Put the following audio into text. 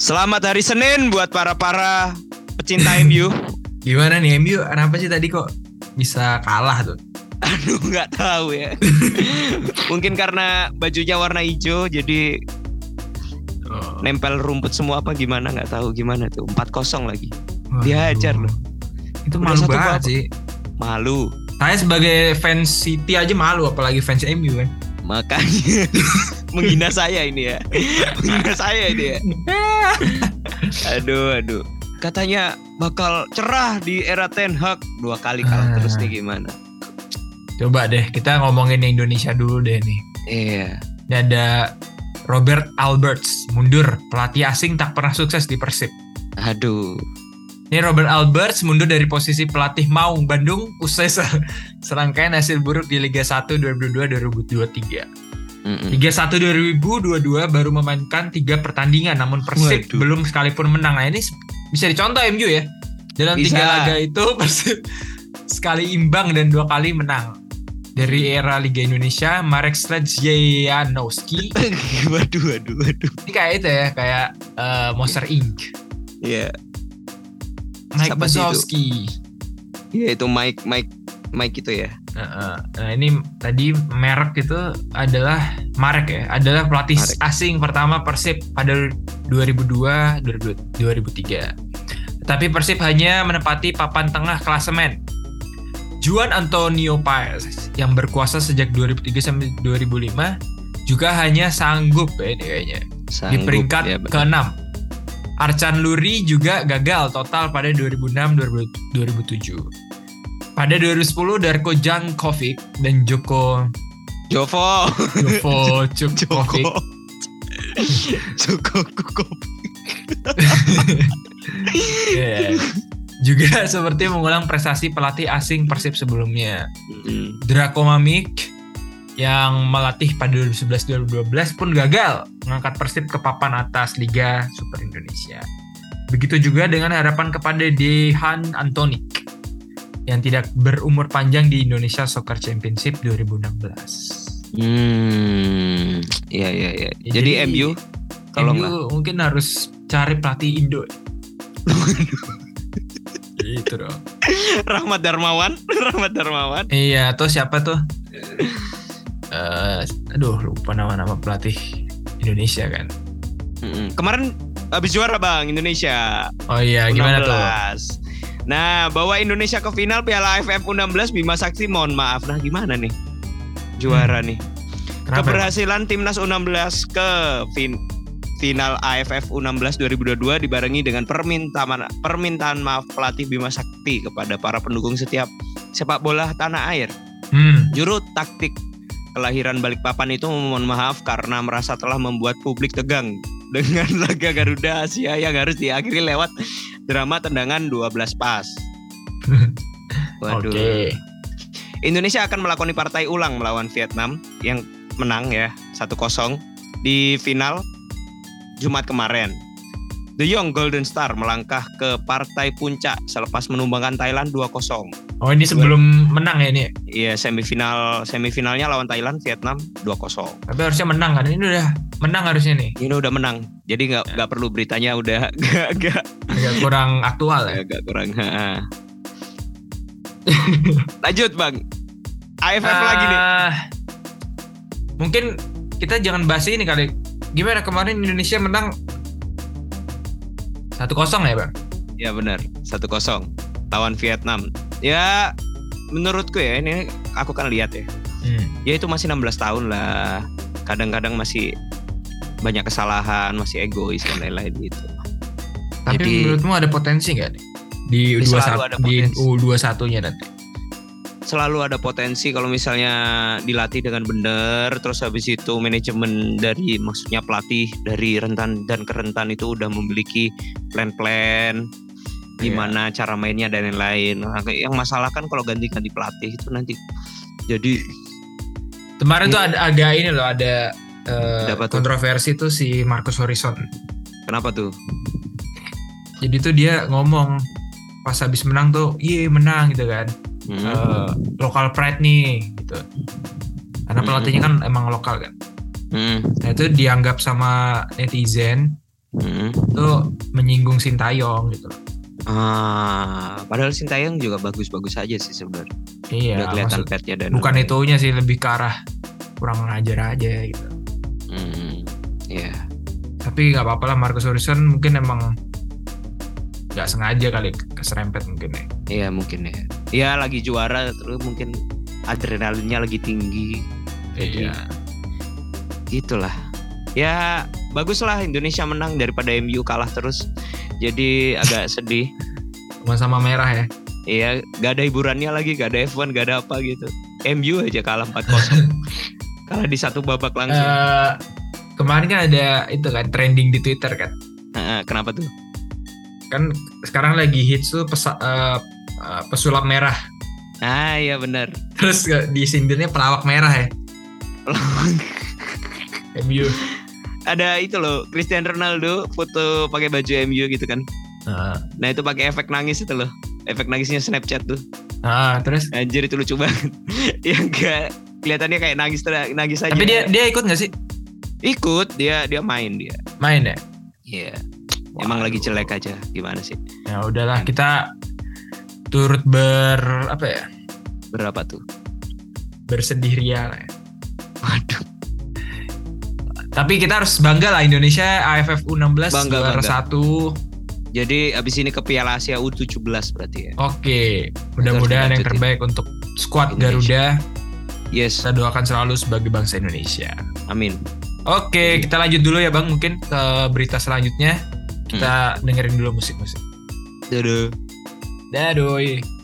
Selamat hari Senin buat para-para pecinta MU. Gimana nih MU? Kenapa sih tadi kok bisa kalah tuh? Aduh nggak tahu ya. Mungkin karena bajunya warna hijau jadi Oh. nempel rumput semua apa gimana nggak tahu gimana tuh. 4-0 lagi. Dihajar Waduh. loh. Itu malu banget babak. sih. Malu. Saya sebagai fans City aja malu apalagi fans MU kan. Makanya menghina saya ini ya. menghina saya ini ya. Aduh, aduh. Katanya bakal cerah di era Ten Hag dua kali kalah Ah. terus nih gimana? Coba deh kita ngomongin Indonesia dulu deh nih. Iya. Ini ada Robert Alberts mundur pelatih asing tak pernah sukses di Persib. Aduh. Ini Robert Alberts mundur dari posisi pelatih Maung Bandung usai se- serangkaian hasil buruk di Liga 1 2022-2023. Mm-mm. Liga 1 2022 baru memainkan tiga pertandingan namun Persib Waduh. belum sekalipun menang. Nah ini bisa dicontoh MU ya. Dalam Bisa. tiga laga itu Persib sekali imbang dan dua kali menang. Dari era Liga Indonesia, Marek Sledjanowski. waduh, waduh, waduh. Ini kayak itu ya, kayak eh, Monster Inc. Iya. Mike sih itu? Wazowski. Iya itu Mike, Mike, Mike itu ya. Nah, nah, ini tadi merek itu adalah Marek ya, adalah pelatih Marek. asing pertama Persib pada 2002 2002 2003. Tapi Persib hanya menempati papan tengah klasemen. Juan Antonio Paes yang berkuasa sejak 2003 sampai 2005 juga hanya sanggup ya ini kayaknya di Sanggup, peringkat ya, benar. ke-6. Arcan Luri juga gagal total pada 2006 2007. Pada 2010 Darko Jankovic dan Joko Jovo. Jovo Joko. Cukkovic Joko. Iya. juga seperti mengulang prestasi pelatih asing Persib sebelumnya. Mm. Drako Mamic yang melatih pada 2011-2012 pun gagal mengangkat Persib ke papan atas Liga Super Indonesia. Begitu juga dengan harapan kepada Dehan Antonik yang tidak berumur panjang di Indonesia Soccer Championship 2016. Hmm. Iya, iya, iya. Ya, Jadi, jadi MU kalau MU mungkin harus cari pelatih Indo. gitu dong. Rahmat Darmawan, Rahmat Darmawan. Iya, atau siapa tuh? Eh, aduh, lupa nama-nama pelatih Indonesia kan. Mm-mm. Kemarin habis juara Bang Indonesia. Oh iya, gimana tuh? 16. Nah, bawa Indonesia ke final Piala AFF U16 Bima Sakti mohon maaf. Nah, gimana nih? Juara nih. Kenapa? Keberhasilan timnas U16 ke fin- final AFF U16 2022 dibarengi dengan permintaan permintaan maaf pelatih Bima Sakti kepada para pendukung setiap sepak bola tanah air. Hmm, Juru taktik kelahiran Balikpapan itu memohon maaf karena merasa telah membuat publik tegang dengan laga Garuda Asia yang harus diakhiri lewat drama tendangan 12 pas. Waduh. Oke. Indonesia akan melakoni partai ulang melawan Vietnam yang menang ya 1-0 di final Jumat kemarin. The Young Golden Star melangkah ke partai puncak selepas menumbangkan Thailand 2-0. Oh ini sebelum menang ya ini. Iya semifinal semifinalnya lawan Thailand Vietnam 2-0. Tapi harusnya menang kan? Ini udah menang harusnya nih. Ini udah menang. Jadi nggak nggak perlu beritanya udah nggak Agak kurang aktual ya. agak kurang. ha. Lanjut bang. AFF lagi nih. Mungkin kita jangan bahas ini kali. Gimana kemarin Indonesia menang 1-0 ya bang? Ya benar 1-0 lawan Vietnam. Ya menurutku ya ini aku kan lihat ya. Hmm. Ya itu masih 16 tahun lah. Kadang-kadang masih banyak kesalahan, masih egois dan lain-lain gitu. Tapi Jadi- menurutmu ada potensi nggak nih? Di Ini selalu ada U21 di potensi. U21-nya nanti. Selalu ada potensi kalau misalnya dilatih dengan benar, terus habis itu manajemen dari maksudnya pelatih dari rentan dan kerentan itu udah memiliki plan-plan gimana cara mainnya dan lain-lain. Nah, yang masalah kan kalau ganti-ganti pelatih itu nanti jadi Kemarin Iya. tuh ada agak ini loh ada Ada tuh? kontroversi tuh si Marcus Horizon. kenapa tuh? Jadi tuh dia ngomong pas habis menang tuh, iya menang gitu kan. Hmm. Eh, lokal pride nih gitu. Karena Hmm. pelatihnya kan emang lokal kan. Hmm. Nah itu dianggap sama netizen Hmm. itu menyinggung Sintayong gitu. Ah, padahal Sintayong juga bagus-bagus aja sih sebenarnya. Iya, Udah kelihatan petnya dan bukan itunya sih lebih ke arah kurang ajar aja gitu. Hmm, ya. Tapi nggak apa-apa lah Marcus Horizon mungkin emang nggak sengaja kali keserempet mungkin ya. Iya mungkin ya. Ya lagi juara terus mungkin adrenalinnya lagi tinggi. Jadi Iya. gitulah. Ya bagus lah Indonesia menang daripada MU kalah terus. Jadi agak sedih. Sama-sama merah ya. Iya, gak ada hiburannya lagi, gak ada F1, gak ada apa gitu. MU aja kalah 4-0. kalah di satu babak langsung. Eh, kemarin kan ada itu kan trending di Twitter kan. Nah, kenapa tuh? Kan sekarang lagi hits tuh pesa- eh, pesulap merah. Ah iya benar. Terus di sindirnya pelawak merah ya. MU. ada itu loh, Cristiano Ronaldo foto pakai baju MU gitu kan. Nah, Nah itu pakai efek nangis itu loh. Efek nangisnya Snapchat tuh. nah, terus Anjir itu lucu banget. ya enggak kelihatannya kayak nangis nangis aja. tapi dia dia ikut nggak sih ikut, dia dia main dia. main ya? Iya. Emang lagi jelek aja. Gimana sih? Ya udahlah kita turut ber apa ya? Berapa tuh? Bersedih ria lah ya. Waduh. Tapi kita harus bangga lah Indonesia AFF U16 Bangga, juara bangga. satu. Jadi abis ini ke Piala Asia U17 berarti ya. Oke, mudah-mudahan yang terbaik untuk skuad Indonesia. Garuda. Yes, Kita doakan selalu sebagai bangsa Indonesia. amin. Oke, kita lanjut dulu ya Bang, mungkin ke berita selanjutnya. Kita dengerin dulu musik-musik. Dadah. Dadah.